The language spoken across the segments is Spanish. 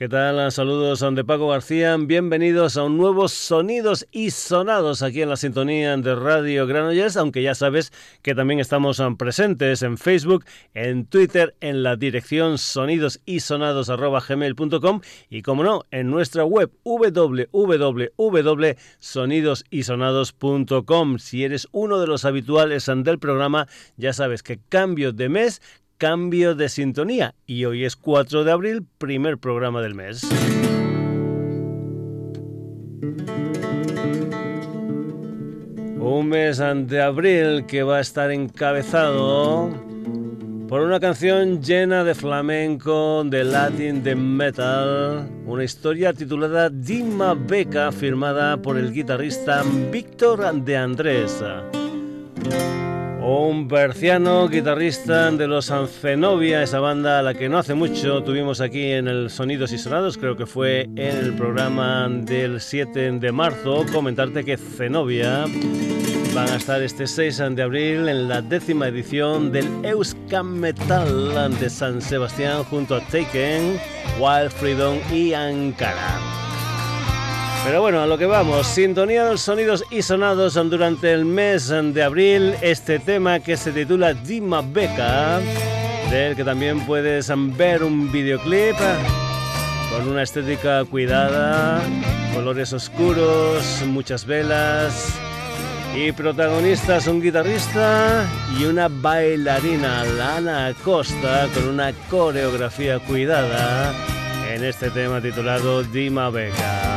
¿Qué tal? Saludos de Paco García. Bienvenidos a un nuevo Sonidos y Sonados aquí en la sintonía de Radio Granollers, aunque ya sabes que también estamos presentes en Facebook, en Twitter, en la dirección sonidosisonados.gmail.com y, como no, en nuestra web www.sonidosysonados.com. Si eres uno de los habituales del programa, ya sabes que cambio de mes cambio de sintonía y hoy es 4 de abril, primer programa del mes. Un mes de abril que va a estar encabezado por una canción llena de flamenco, de latin, de metal, una historia titulada Dima Beca, firmada por el guitarrista Víctor de Andrés. Un berciano guitarrista de los Ancenovia, esa banda a la que no hace mucho tuvimos aquí en el Sonidos y Sonados, creo que fue en el programa del 7 de marzo. Comentarte que Zenobia van a estar este 6 de abril en la décima edición del Euskam Metal de San Sebastián junto a Taken, Wild Freedom y Ankara. Pero bueno, a lo que vamos, sintonía de los sonidos y sonados durante el mes de abril, este tema que se titula Dima Beca, del que también puedes ver un videoclip con una estética cuidada, colores oscuros, muchas velas y protagonistas un guitarrista y una bailarina, Lana Acosta, con una coreografía cuidada en este tema titulado Dima Beca.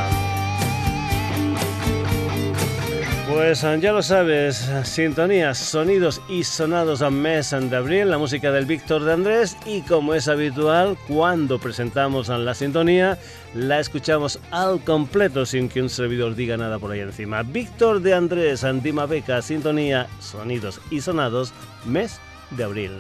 Pues ya lo sabes, sintonías, sonidos y sonados a mes de abril, la música del Víctor de Andrés y como es habitual, cuando presentamos la sintonía, la escuchamos al completo sin que un servidor diga nada por ahí encima. Víctor de Andrés, Andima Beca, sintonía, sonidos y sonados, mes de abril.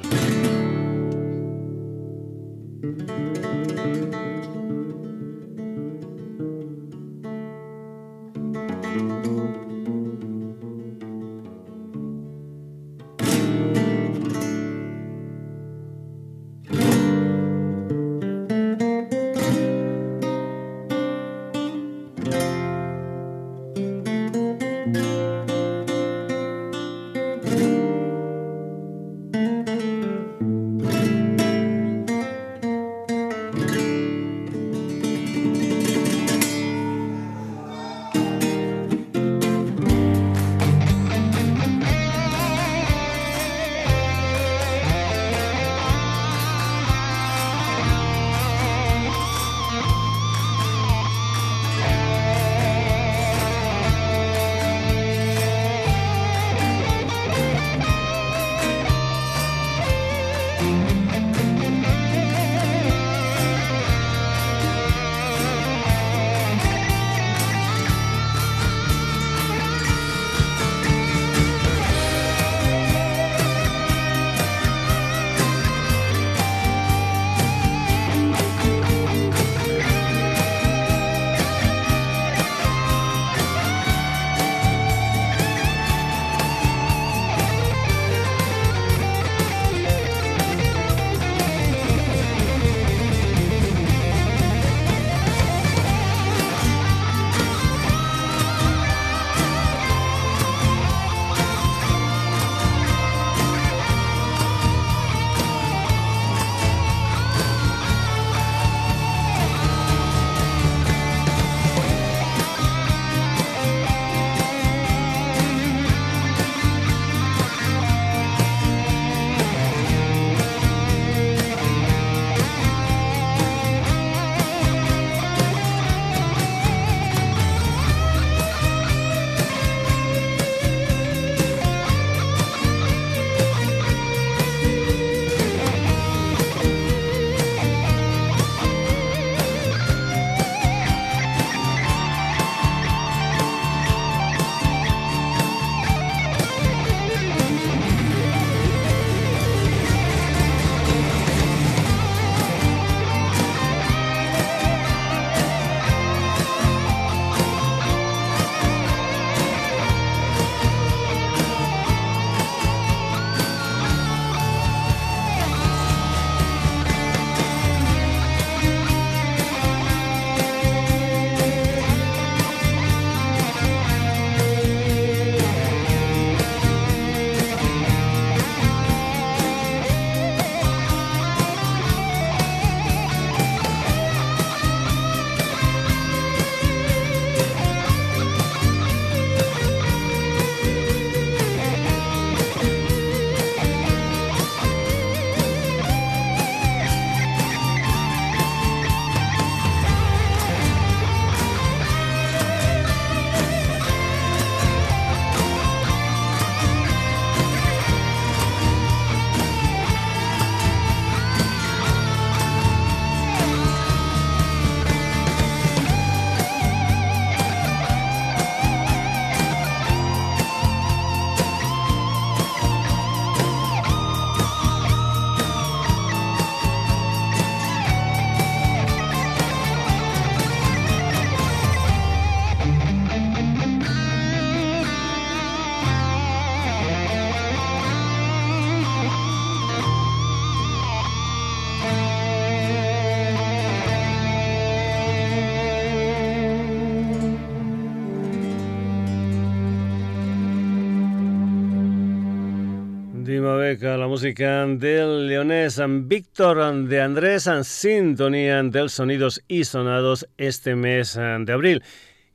Música del leonés Víctor de Andrés, sintonía del Sonidos y Sonados este mes de abril.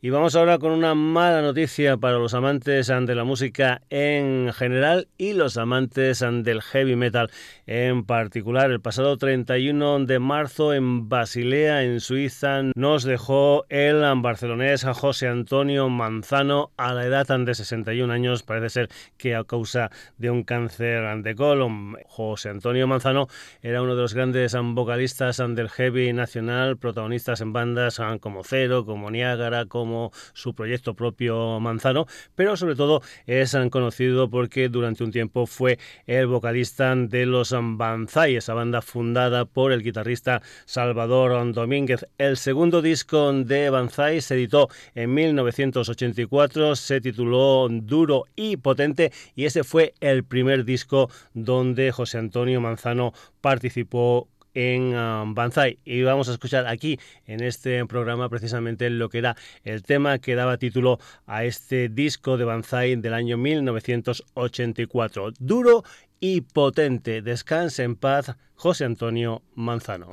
Y vamos ahora con una mala noticia para los amantes de la música en general y los amantes del heavy metal en particular. El pasado 31 de marzo en Basilea, en Suiza, nos dejó el barcelonés José Antonio Manzano a la edad de 61 años. Parece ser que a causa de un cáncer de colon. José Antonio Manzano era uno de los grandes vocalistas del heavy nacional, protagonistas en bandas como Cero, como Niágara, como como su proyecto propio Manzano, pero sobre todo es conocido porque durante un tiempo fue el vocalista de los Banzai, esa banda fundada por el guitarrista Salvador Domínguez. El segundo disco de Banzai se editó en 1984, se tituló Duro y Potente y ese fue el primer disco donde José Antonio Manzano participó en um, Banzai. Y vamos a escuchar aquí en este programa precisamente lo que era el tema que daba título a este disco de Banzai del año 1984. Duro y potente. Descanse en paz, José Antonio Manzano.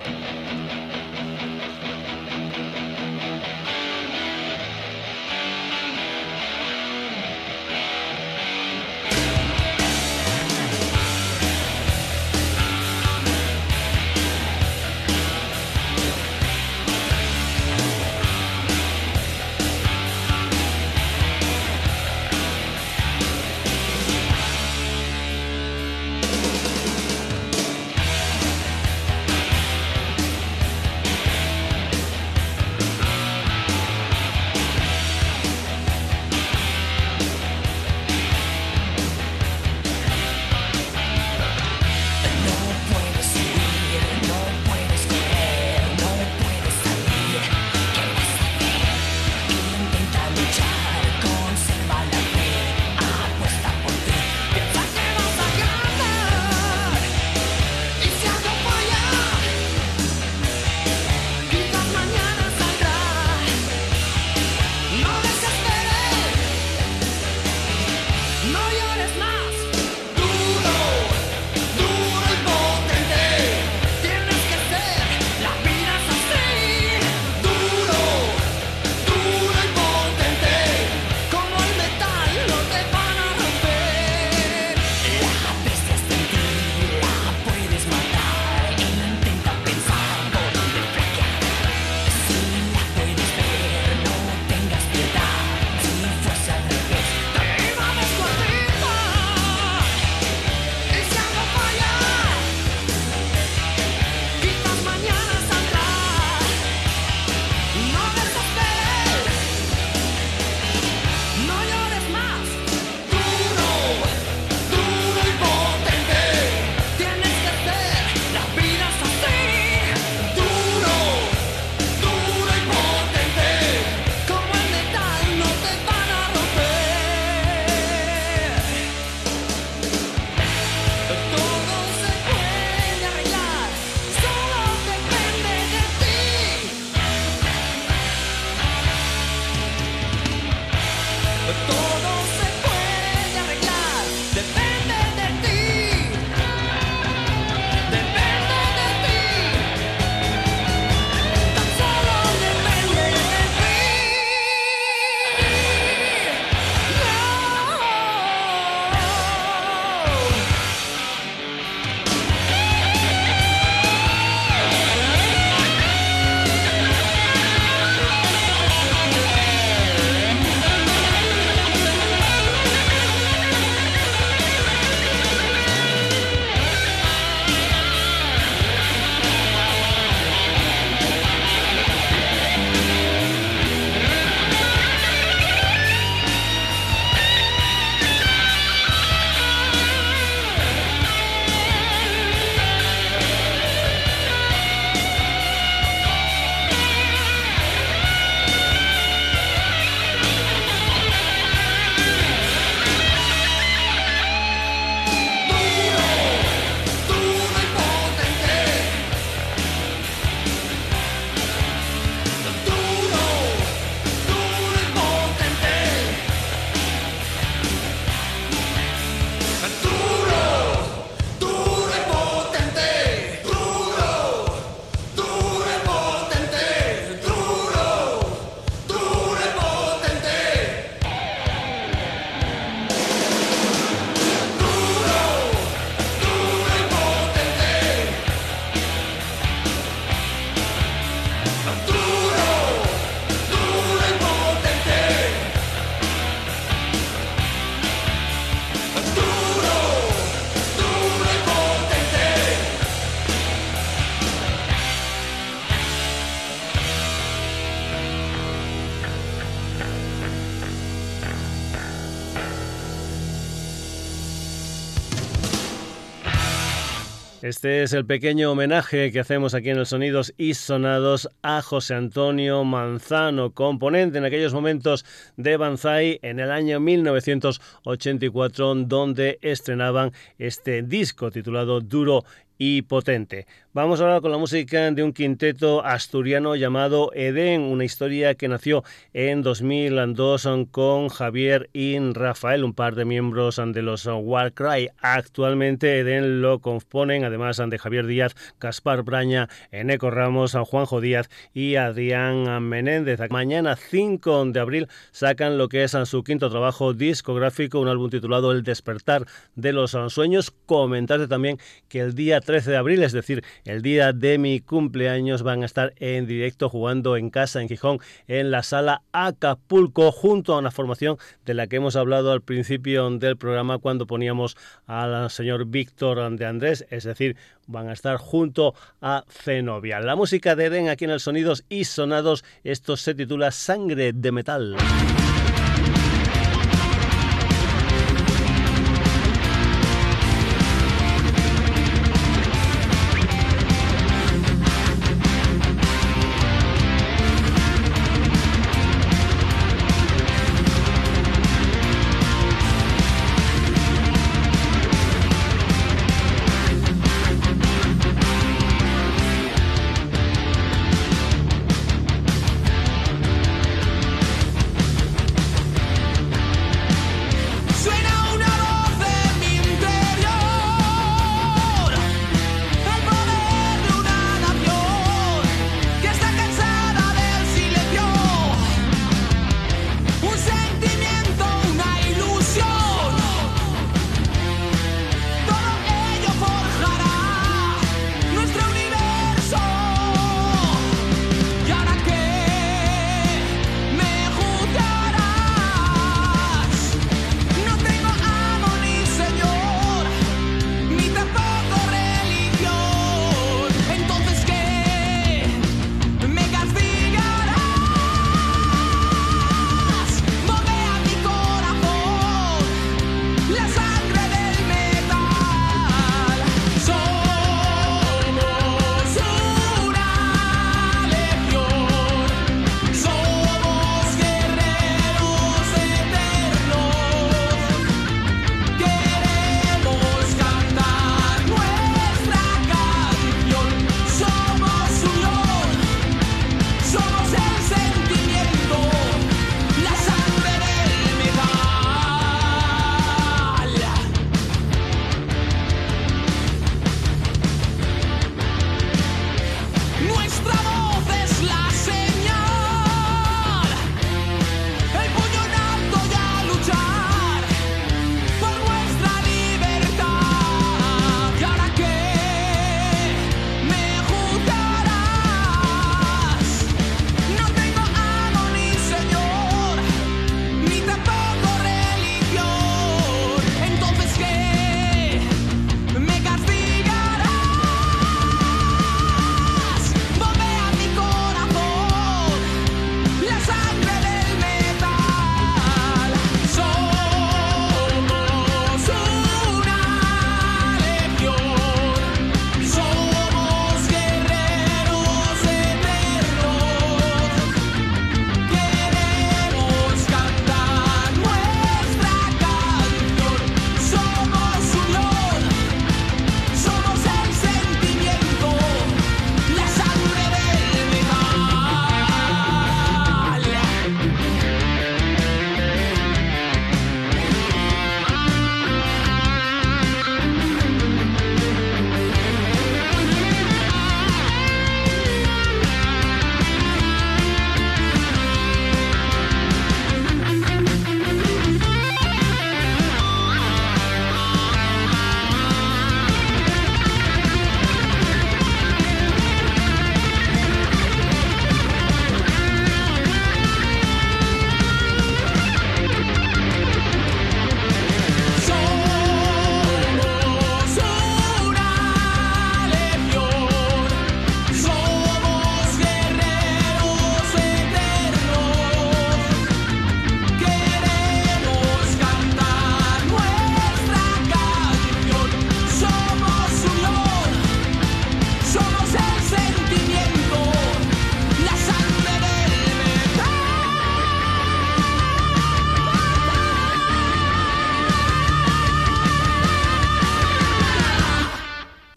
Este es el pequeño homenaje que hacemos aquí en el Sonidos y Sonados a José Antonio Manzano, componente en aquellos momentos de Banzai en el año 1984, donde estrenaban este disco titulado Duro y potente. Vamos ahora con la música de un quinteto asturiano llamado Eden, una historia que nació en 2002 con Javier y Rafael, un par de miembros de los Warcry. Actualmente Eden lo componen, además de Javier Díaz, Gaspar Braña, Eneco Ramos, Juanjo Díaz y Adrián Menéndez. Mañana 5 de abril sacan lo que es su quinto trabajo discográfico, un álbum titulado El despertar de los sueños. Comentarte también que el día 13 de abril, es decir, el día de mi cumpleaños, van a estar en directo jugando en casa en Gijón, en la sala Acapulco, junto a una formación de la que hemos hablado al principio del programa cuando poníamos al señor Víctor de Andrés, es decir, van a estar junto a Zenobia. La música de Eden aquí en el Sonidos y Sonados, esto se titula Sangre de Metal.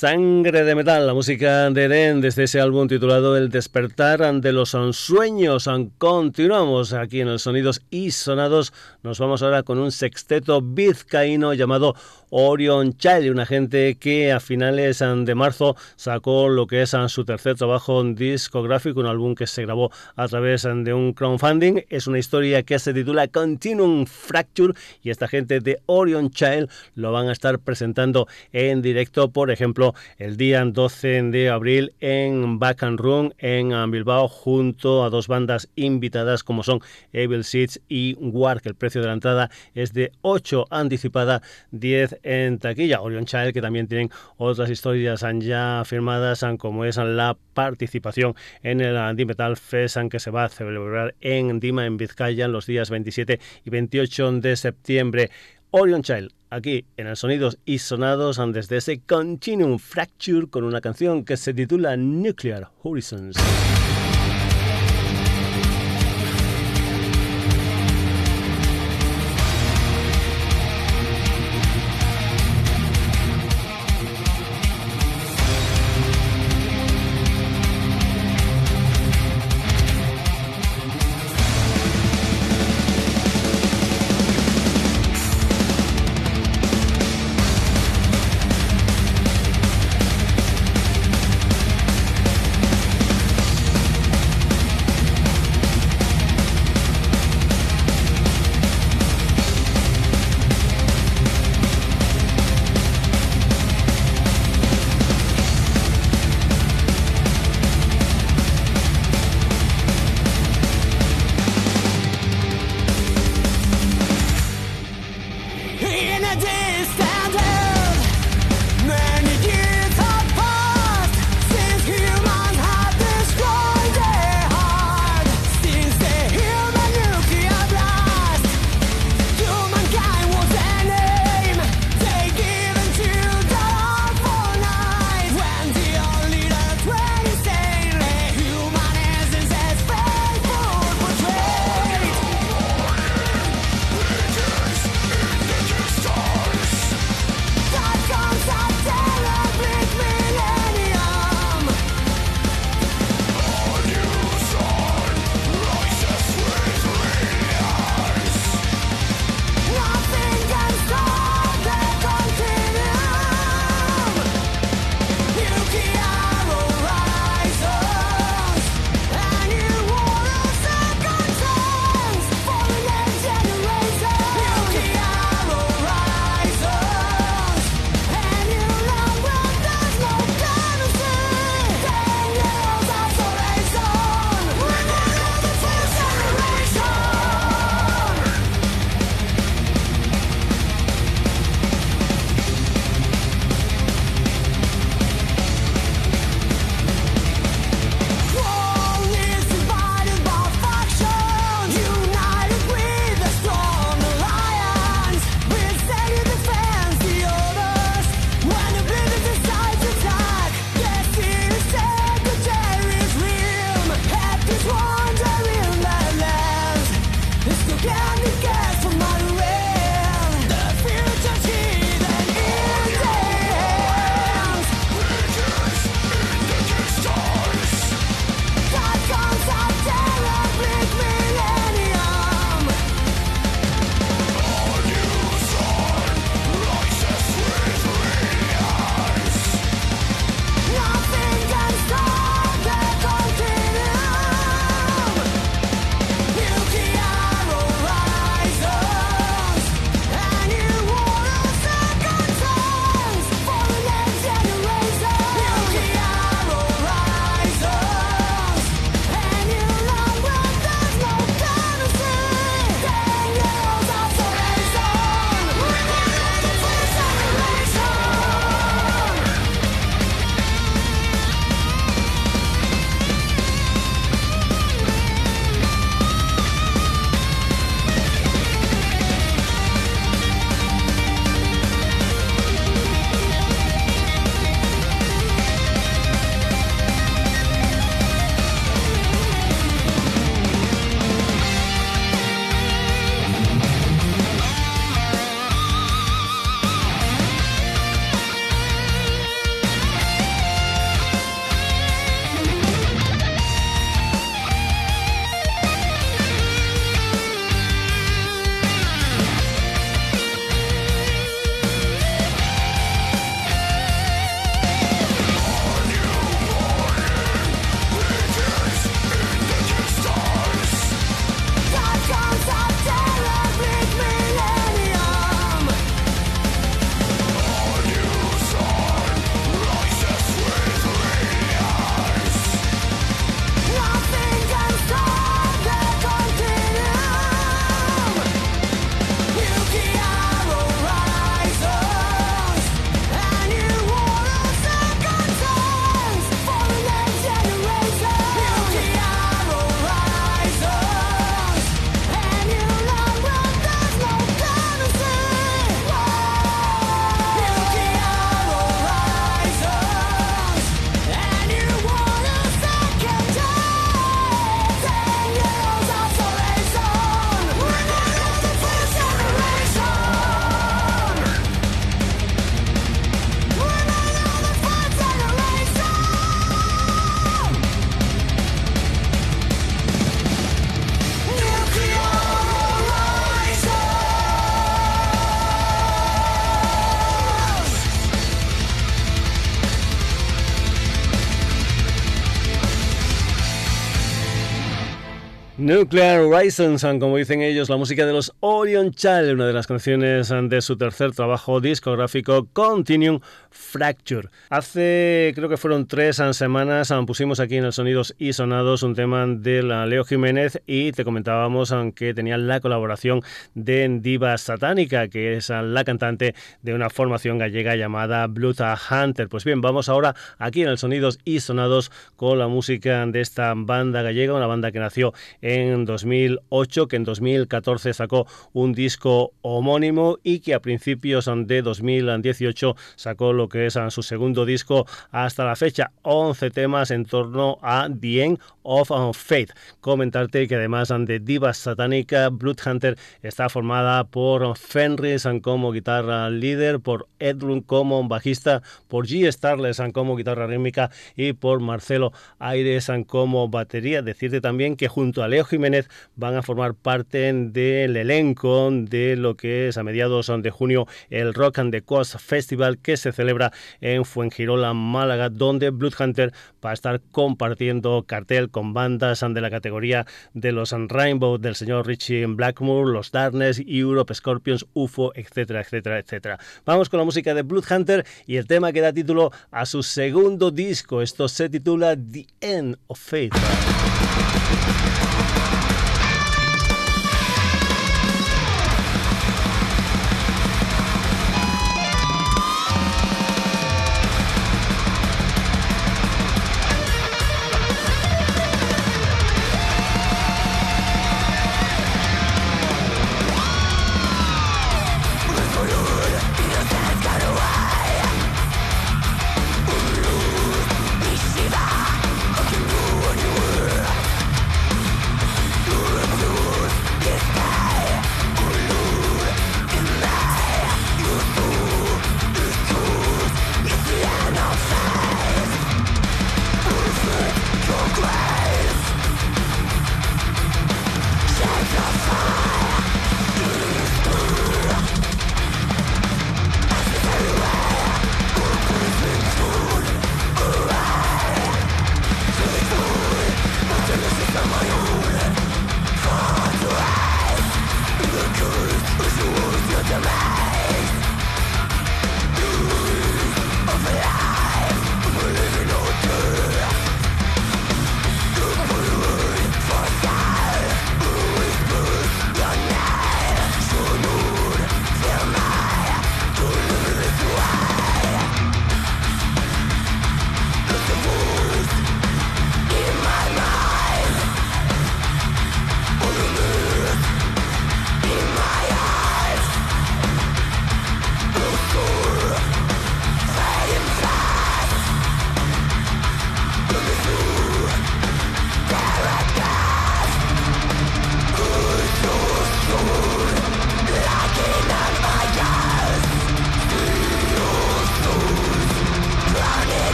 Sangre de metal, la música de Eren desde ese álbum titulado El despertar de los sueños. Continuamos aquí en el Sonidos y Sonados. Nos vamos ahora con un sexteto vizcaíno llamado Orion Child, una gente que a finales de marzo sacó lo que es su tercer trabajo discográfico, un álbum que se grabó a través de un crowdfunding. Es una historia que se titula Continuum Fracture y esta gente de Orion Child lo van a estar presentando en directo, por ejemplo, el día 12 de abril en Back and Room en Bilbao junto a dos bandas invitadas como son Evil Seeds y War, que el precio de la entrada es de 8 anticipada, 10 en taquilla. Orion Child, que también tienen otras historias ya firmadas, como es la participación en el Metal Fest, que se va a celebrar en Dima, en Vizcaya, los días 27 y 28 de septiembre. Orion Child, aquí en el Sonidos y Sonados, desde ese Continuum Fracture con una canción que se titula Nuclear Horizons. Nuclear Horizons, como dicen ellos, la música de los Orion Child, una de las canciones de su tercer trabajo discográfico Continuum Fracture. Hace, creo que fueron tres semanas, pusimos aquí en el Sonidos y Sonados un tema de Leo Jiménez y te comentábamos que tenía la colaboración de Diva Satánica, que es la cantante de una formación gallega llamada Blood Hunter. Pues bien, vamos ahora aquí en el Sonidos y Sonados con la música de esta banda gallega, una banda que nació en en 2008, que en 2014 sacó un disco homónimo y que a principios de 2018 sacó lo que es su segundo disco hasta la fecha, 11 temas en torno a The End of Faith. Comentarte que además de Diva Satánica, Bloodhunter está formada por Fenris como guitarra líder, por Edlund como bajista, por G. Starless como guitarra rítmica y por Marcelo Aires como batería. Decirte también que junto a Leo Jiménez van a formar parte del elenco de lo que es a mediados de junio el Rock and the Coast Festival que se celebra en Fuengirola, Málaga, donde Bloodhunter va a estar compartiendo cartel con bandas de la categoría de los Rainbow del señor Richie Blackmore, los Darkness, Europe, Scorpions, UFO, etcétera, etcétera, etcétera. Vamos con la música de Bloodhunter y el tema que da título a su segundo disco. Esto se titula The End of Faith.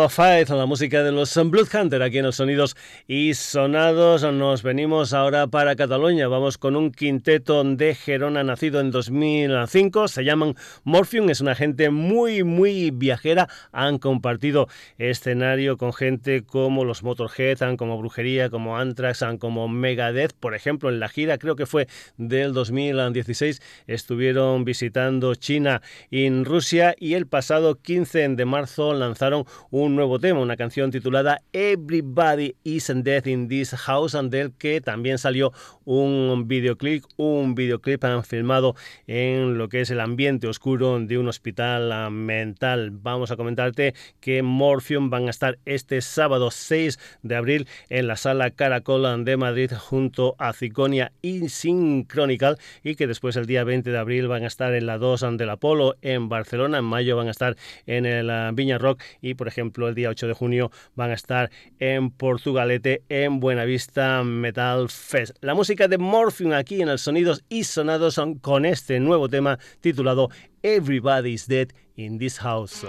Of Fight, la música de los Bloodhunter aquí en los sonidos y sonados. Nos venimos ahora para Cataluña. Vamos con un quinteto de Gerona nacido en 2005. Se llaman Morphium. Es una gente muy, muy viajera. Han compartido escenario con gente como los Motorhead, como Brujería, como Anthrax, como Megadeth. Por ejemplo, en la gira, creo que fue del 2016, estuvieron visitando China y Rusia y el pasado 15 de marzo lanzaron un nuevo tema, una canción titulada Everybody is Dead in This House, del que también salió un videoclip, un videoclip filmado en lo que es el ambiente oscuro de un hospital mental. Vamos a comentarte que Morphium van a estar este sábado 6 de abril en la sala Caracol de Madrid junto a Ciconia y Synchronical y que después el día 20 de abril van a estar en la 2 del Apolo en Barcelona, en mayo van a estar en el Viña Rock y por ejemplo el día 8 de junio van a estar en Portugalete en Buenavista Metal Fest. La música de Morphium aquí en el Sonidos y Sonados son con este nuevo tema titulado Everybody's Dead in This House.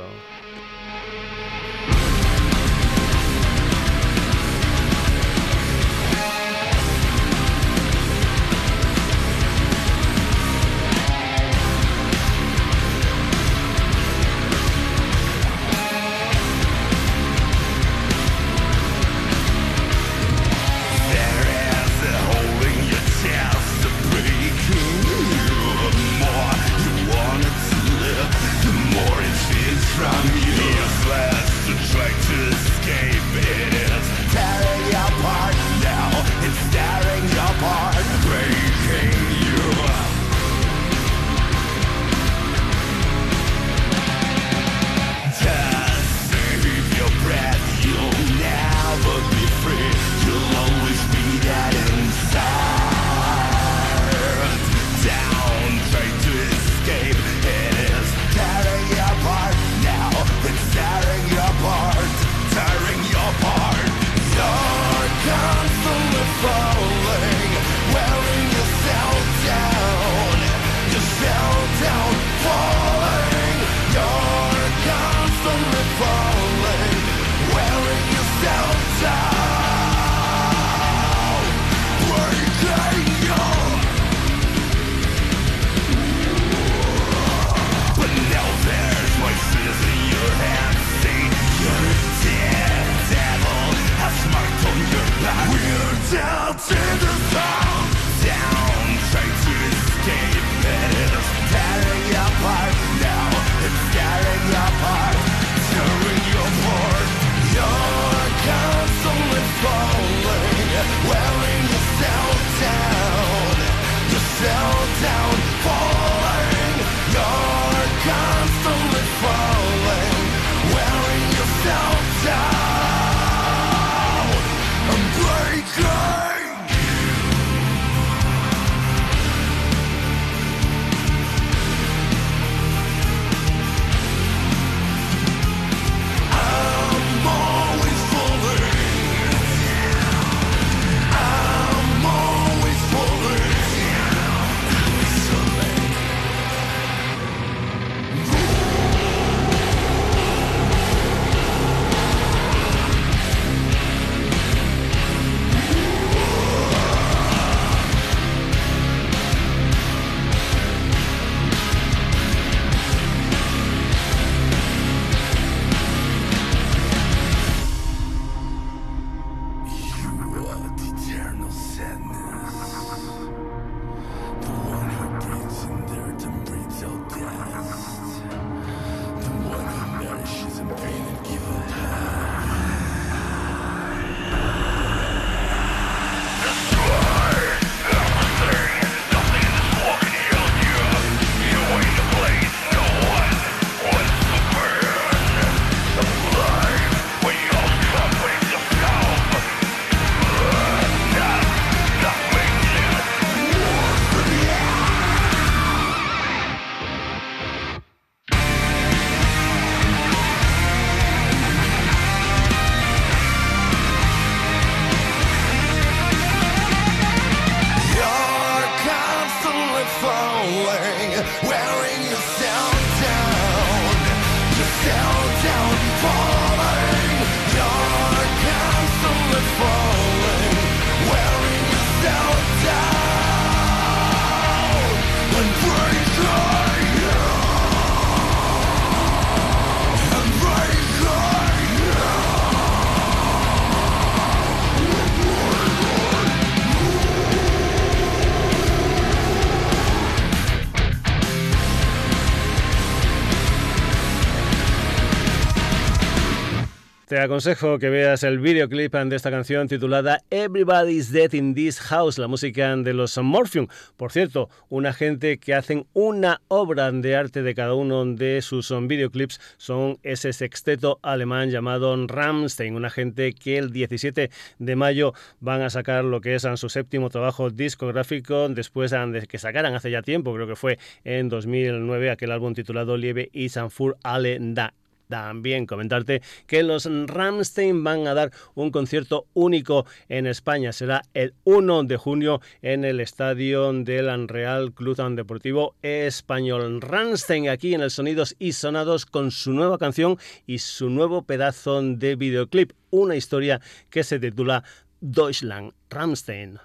Aconsejo que veas el videoclip de esta canción titulada Everybody's Dead in This House, la música de los Morphium. Por cierto, una gente que hacen una obra de arte de cada uno de sus videoclips son ese sexteto alemán llamado Rammstein, una gente que el 17 de mayo van a sacar lo que es su séptimo trabajo discográfico después de que sacaran hace ya tiempo, creo que fue en 2009 aquel álbum titulado Liebe y Sanfur alle da también comentarte que los Ramstein van a dar un concierto único en España. Será el 1 de junio en el estadio del Real Club Deportivo Español. Ramstein aquí en el Sonidos y Sonados con su nueva canción y su nuevo pedazo de videoclip. Una historia que se titula Deutschland Ramstein.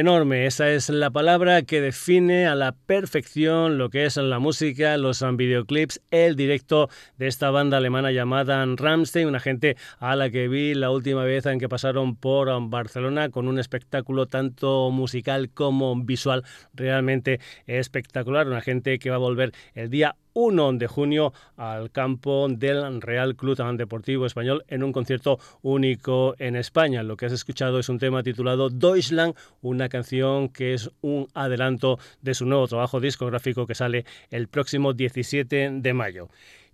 Enorme, esa es la palabra que define a la perfección lo que es la música, los videoclips, el directo de esta banda alemana llamada Ramstein, una gente a la que vi la última vez en que pasaron por Barcelona con un espectáculo tanto musical como visual realmente espectacular, una gente que va a volver el día 1 de junio al campo del Real Club Deportivo Español en un concierto único en España. Lo que has escuchado es un tema titulado Deutschland, una canción que es un adelanto de su nuevo trabajo discográfico que sale el próximo 17 de mayo.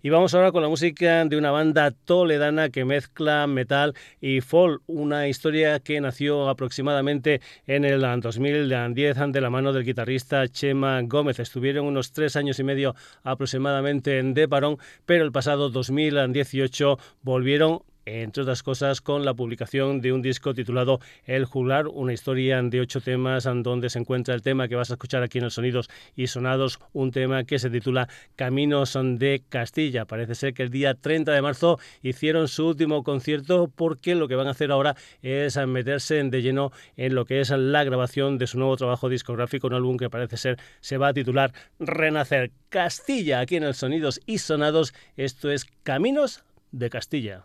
Y vamos ahora con la música de una banda toledana que mezcla metal y folk, una historia que nació aproximadamente en el 2010 de la mano del guitarrista Chema Gómez. Estuvieron unos tres años y medio aproximadamente en de parón, pero el pasado 2018 volvieron entre otras cosas con la publicación de un disco titulado El Juglar, una historia de ocho temas donde se encuentra el tema que vas a escuchar aquí en los Sonidos y Sonados, un tema que se titula Caminos de Castilla. Parece ser que el día 30 de marzo hicieron su último concierto porque lo que van a hacer ahora es meterse de lleno en lo que es la grabación de su nuevo trabajo discográfico, un álbum que parece ser se va a titular Renacer Castilla aquí en el Sonidos y Sonados. Esto es Caminos de Castilla.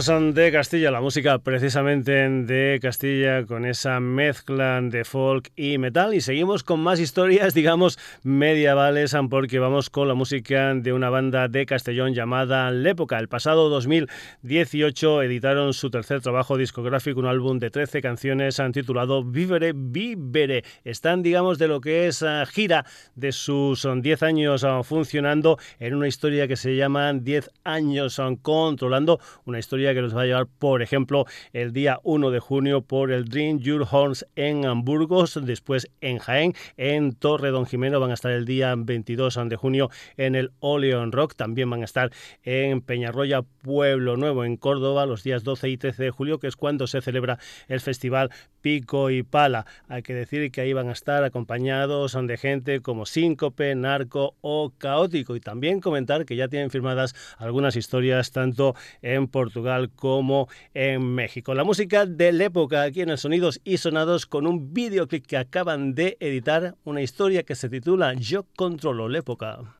De Castilla, la música precisamente de Castilla con esa mezcla de folk y metal y seguimos con más historias, digamos, medievales porque vamos con la música de una banda de Castellón llamada L'Época. El pasado 2018 editaron su tercer trabajo discográfico, un álbum de 13 canciones titulado Vivere Vivere. Están, digamos, de lo que es ah, gira de sus 10 años ah, funcionando en una historia que se llama 10 años ah, controlando una historia que nos va a llevar, por ejemplo, el día 1 de junio por el Dream Your Horns en Burgos, después en Jaén, en Torre Don Jimeno van a estar el día 22 de junio en el Oleon Rock, también van a estar en Peñarroya, Pueblo Nuevo, en Córdoba, los días 12 y 13 de julio, que es cuando se celebra el festival Pico y Pala. Hay que decir que ahí van a estar acompañados de gente como Síncope, Narco o Caótico y también comentar que ya tienen firmadas algunas historias tanto en Portugal como en México. La música de la época aquí en el Sonidos y Sonados con un videoclip que acaban de editar, una historia que se titula Yo controlo la época.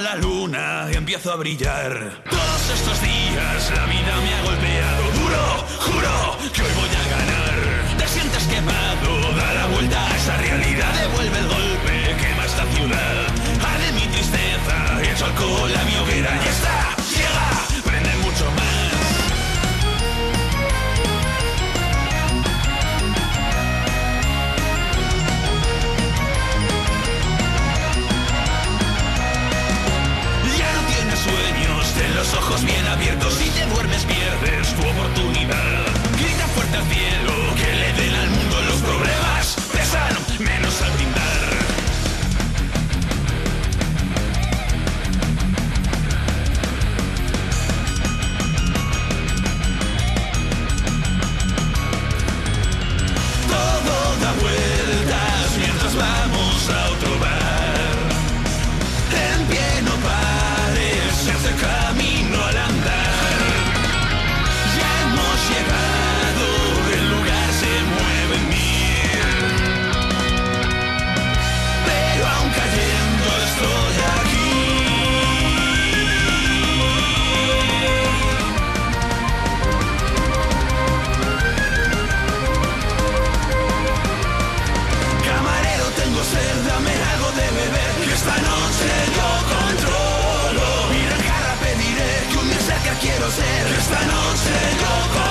La luna y empiezo a brillar. Todos estos días la vida me ha golpeado duro, juro que hoy voy a ganar. Te sientes quemado, da la vuelta a esa realidad, devuelve el golpe, quema esta ciudad. Haré mi tristeza y echo alcohol a mi hoguera y está. Ojos bien abiertos y te duermes pierdes tu oportunidad. Grita fuerte al cielo esta noche yo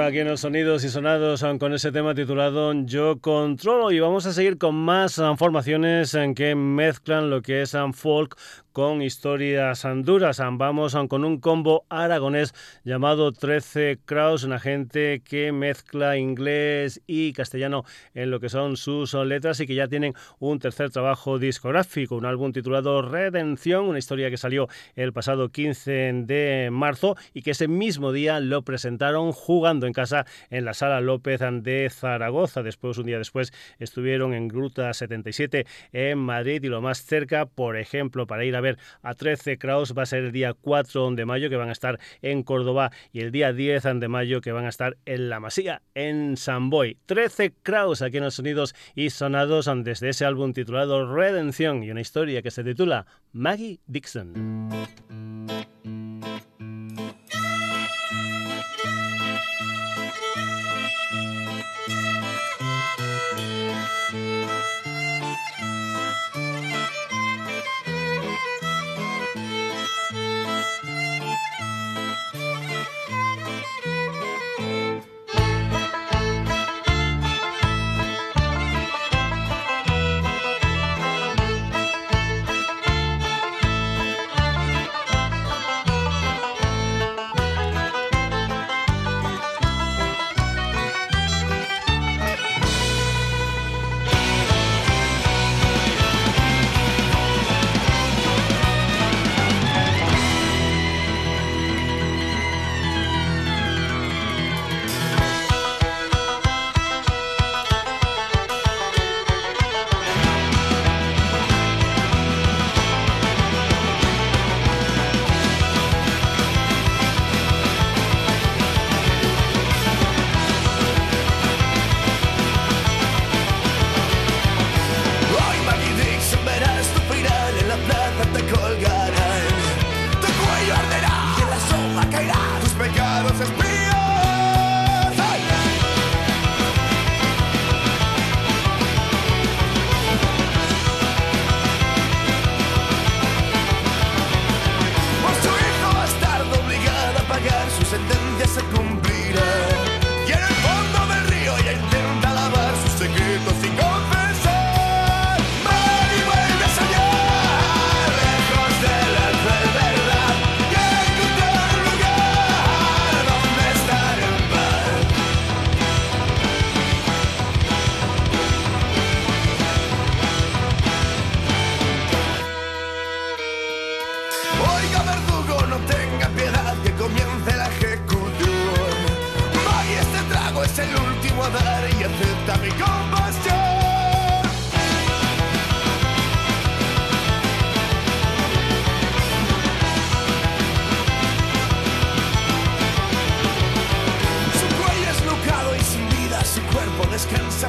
aquí en los sonidos y sonados con ese tema titulado Yo controlo y vamos a seguir con más formaciones en que mezclan lo que es folk con historias duras. Vamos con un combo aragonés llamado 13 Kraus, una gente que mezcla inglés y castellano en lo que son sus letras y que ya tienen un tercer trabajo discográfico, un álbum titulado Redención, una historia que salió el pasado 15 de marzo y que ese mismo día lo presentaron jugando en casa en la Sala López de Zaragoza. Después, un día después, estuvieron en Gruta 77 en Madrid y lo más cerca, por ejemplo, para ir a ver a 13 Kraus va a ser el día 4 de mayo que van a estar en Córdoba y el día 10 de mayo que van a estar en La Masía, en San Boy. 13 Kraus aquí en los sonidos y sonados desde ese álbum titulado Redención y una historia que se titula Maggie Dixon.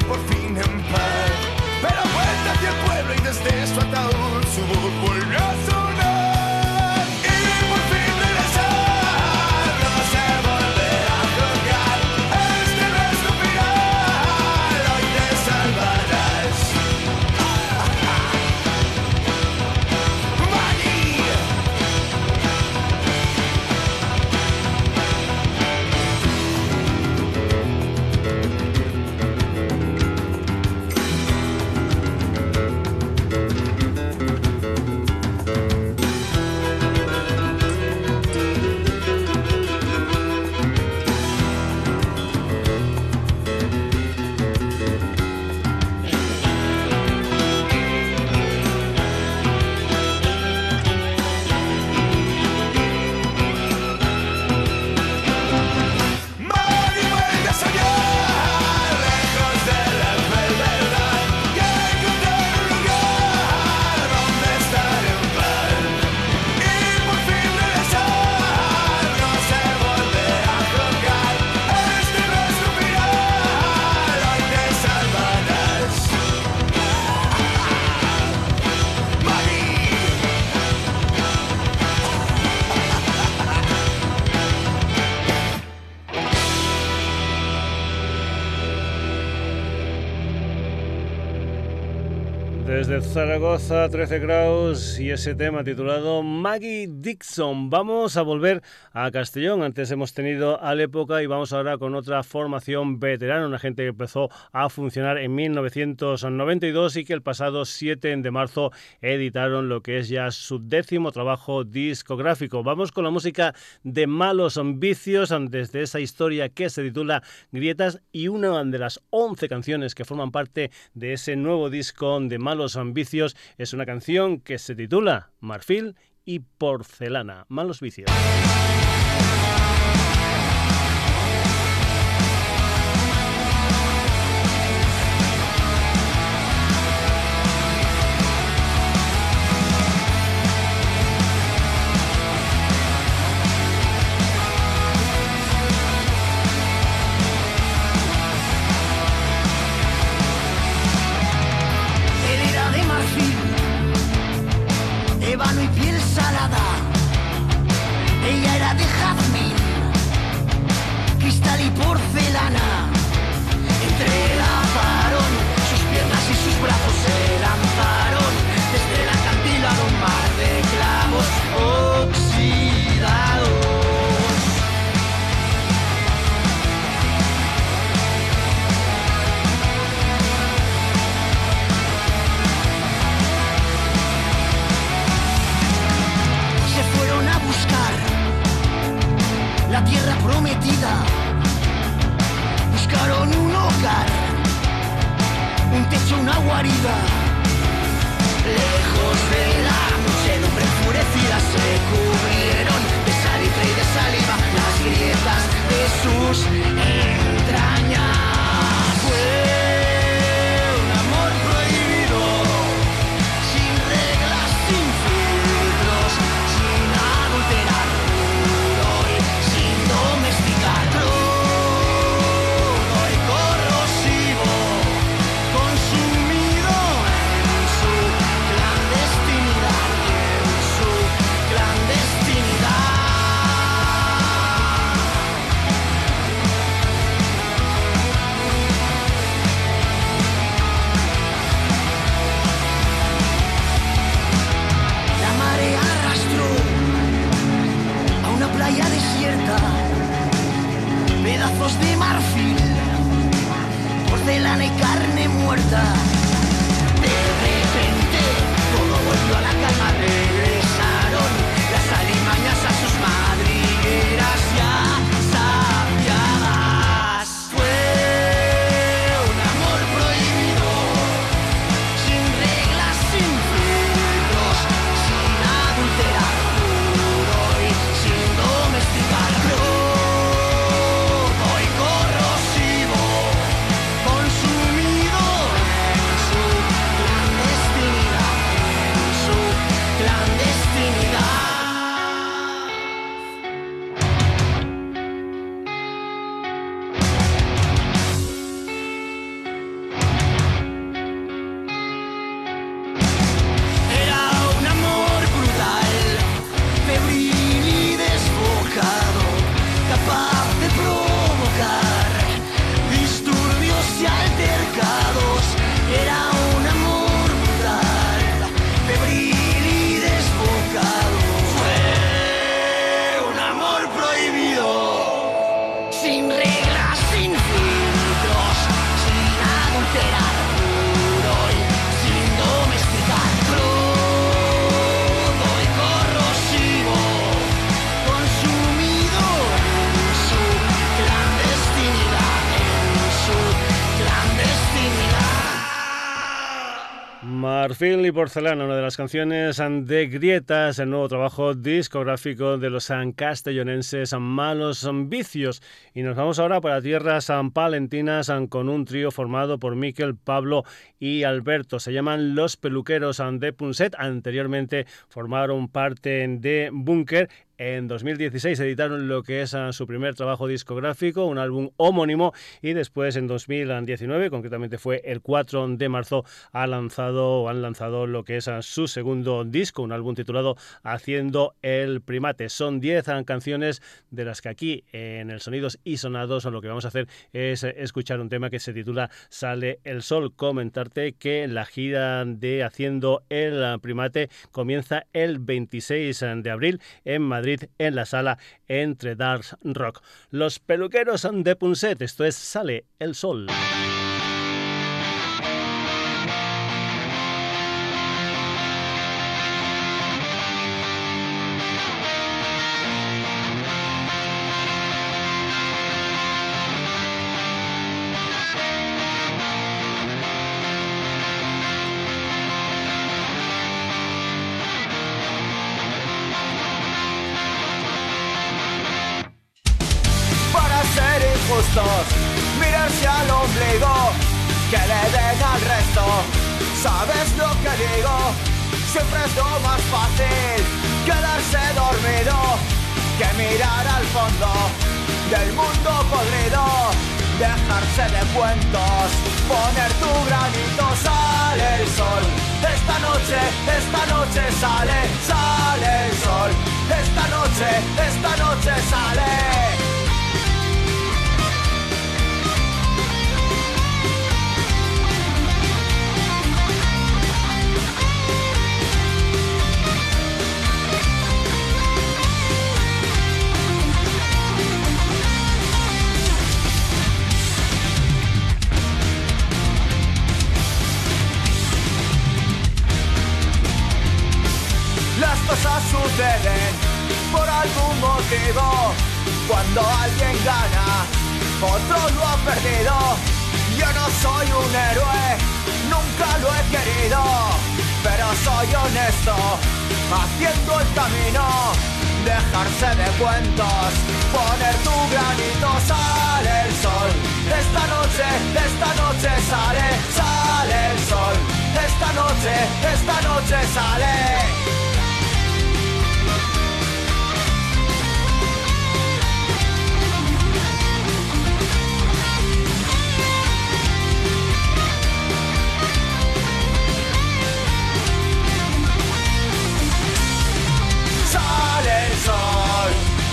por fin en paz. Pero vuelta hacia el pueblo y desde su ataúd su voz Desde Zaragoza, 13 grados y ese tema titulado Maggie Dixon. Vamos a volver a Castellón. Antes hemos tenido a la época y vamos ahora con otra formación veterana, una gente que empezó a funcionar en 1992 y que el pasado 7 de marzo editaron lo que es ya su décimo trabajo discográfico. Vamos con la música de Malos Vicios, desde esa historia que se titula Grietas y una de las 11 canciones que forman parte de ese nuevo disco de Malos Malos Es una canción que se titula Marfil y Porcelana. Malos Vicios. Porcelana, una de las canciones de Grietas, el nuevo trabajo discográfico de los castellonenses Malos Vicios. Y nos vamos ahora para tierras palentinas con un trío formado por Miquel, Pablo y Alberto. Se llaman Los Peluqueros de Punset. Anteriormente formaron parte de Bunker En 2016 editaron lo que es ah, su primer trabajo discográfico, un álbum homónimo, y después en 2019, concretamente fue el 4 de marzo, han lanzado lo que es ah, su segundo disco, un álbum titulado Haciendo el primate. Son 10 ah, canciones de las que aquí en el Sonidos y Sonados lo que vamos a hacer es escuchar un tema que se titula Sale el sol. Comentarte que la gira de Haciendo el primate comienza el 26 de abril en Madrid en la sala entre Dark Rock. Los peluqueros de Punset, esto es Sale el Sol. Al fondo del mundo podrido. Dejarse de cuentos, poner tu granito, sale el sol. Esta noche, esta noche sale, sale el sol. Esta noche, esta noche sale. Cosas suceden por algún motivo. Cuando alguien gana, otro lo ha perdido. Yo no soy un héroe, nunca lo he querido, pero soy honesto, haciendo el camino. Dejarse de cuentos, poner tu granito, sale el sol. Esta noche, esta noche sale, sale el sol. Esta noche, esta noche sale.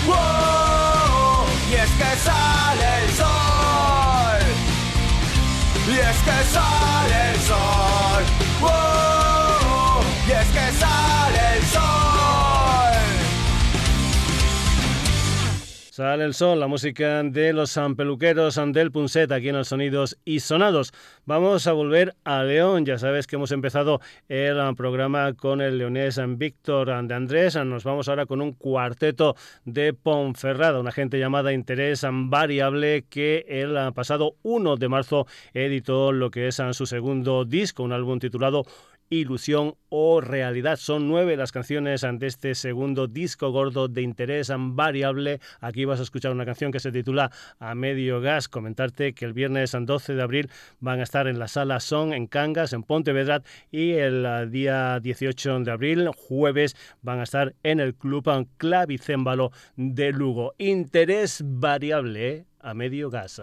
Que Sale el sol, la música de los peluqueros del Punset aquí en los Sonidos y Sonados. Vamos a volver a León. Ya sabes que hemos empezado el programa con el leonés Víctor de Andrés. Nos vamos ahora con un cuarteto de Ponferrada, una gente llamada Interés Variable que el pasado 1 de marzo editó lo que es su segundo disco, un álbum titulado ilusión o realidad. Son nueve las canciones ante este segundo disco gordo de interés variable. Aquí vas a escuchar una canción que se titula A Medio Gas. Comentarte que el viernes 12 de abril van a estar en la sala Son en Cangas, en Pontevedra, y el ah, día 18 de abril, jueves, van a estar en el Club Clavicémbalo de Lugo. Interés variable ¿eh? a medio gas.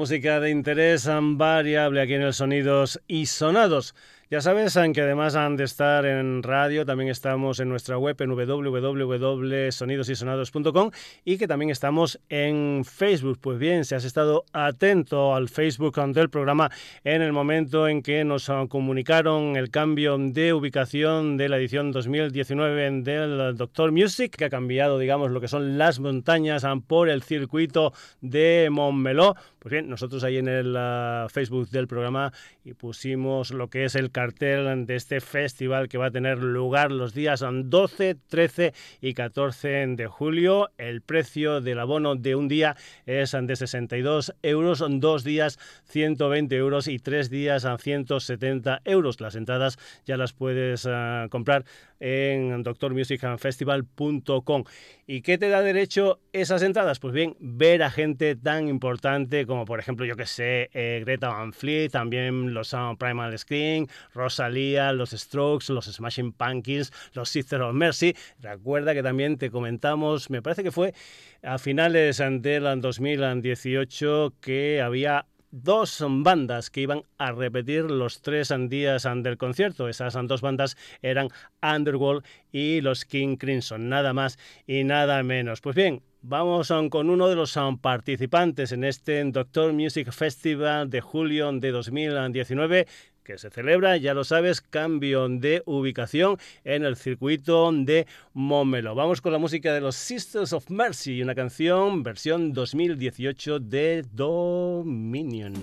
Música de interés variable aquí en el Sonidos y Sonados. Ya sabes que además han de estar en radio, también estamos en nuestra web en www.sonidosysonados.com y que también estamos en Facebook. Pues bien, si has estado atento al Facebook del programa en el momento en que nos comunicaron el cambio de ubicación de la edición 2019 del Doctor Music, que ha cambiado, digamos, lo que son las montañas por el circuito de Montmeló. Pues bien, nosotros ahí en el ah, Facebook del programa y pusimos lo que es el cartel de este festival que va a tener lugar los días 12, 13 y 14 de julio. El precio del abono de un día es de 62 euros, dos días 120 euros y tres días a 170 euros. Las entradas ya las puedes ah, comprar en doctormusicfestival.com. ¿Y qué te da derecho esas entradas? Pues bien, ver a gente tan importante como por ejemplo, yo que sé, eh, Greta Van Fleet, también los Primal Screen, Rosalía, los Strokes, los Smashing Pumpkins, los Sisters of Mercy. Recuerda que también te comentamos, me parece que fue a finales del 2018 que había dos bandas que iban a repetir los tres días del concierto. Esas dos bandas eran Underworld y los King Crimson, nada más y nada menos. Pues bien, Vamos con uno de los participantes en este Doctor Music Festival de julio de 2019 que se celebra, ya lo sabes, cambio de ubicación en el circuito de Momelo. Vamos con la música de los Sisters of Mercy, una canción versión 2018 de Dominion.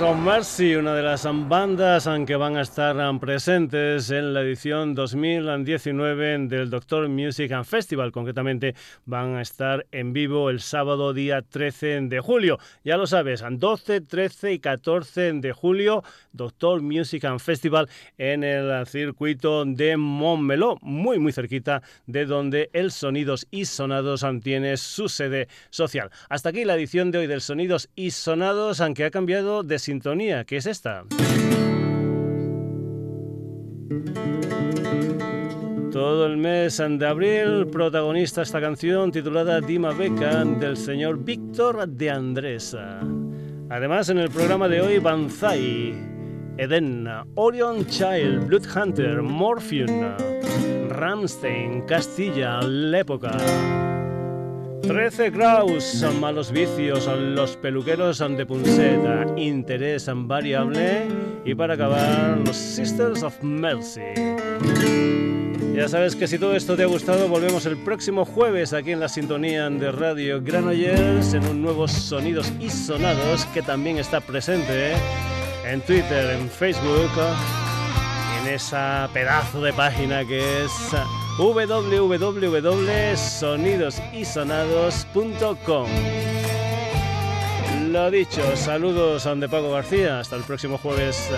Of Mercy, una de las bandas que van a estar presentes en la edición 2019 del Doctor Music and Festival. Concretamente van a estar en vivo el sábado día 13 de julio. Ya lo sabes, 12, 13 y 14 de julio, Doctor Music and Festival en el circuito de Montmeló, muy muy cerquita de donde el Sonidos y Sonados tiene su sede social. Hasta aquí la edición de hoy del Sonidos y Sonados, aunque ha cambiado de sintonía, que es esta. Todo el mes de abril protagonista esta canción titulada Dima Beca del señor Víctor de Andresa. Además en el programa de hoy Banzai, Eden, Orion Child, Blood Hunter, Morphium, Ramstein, Castilla, L'época. 13 Kraus, malos vicios, los peluqueros de Punseta, interés variable y para acabar los Sisters of Mercy. Ya sabes que si todo esto te ha gustado, volvemos el próximo jueves aquí en la sintonía de Radio Granollers en un nuevo Sonidos y Sonados que también está presente en Twitter, en Facebook, en esa pedazo de página que es www.sonidosysonados.com. Lo dicho, saludos a Paco García, hasta el próximo jueves.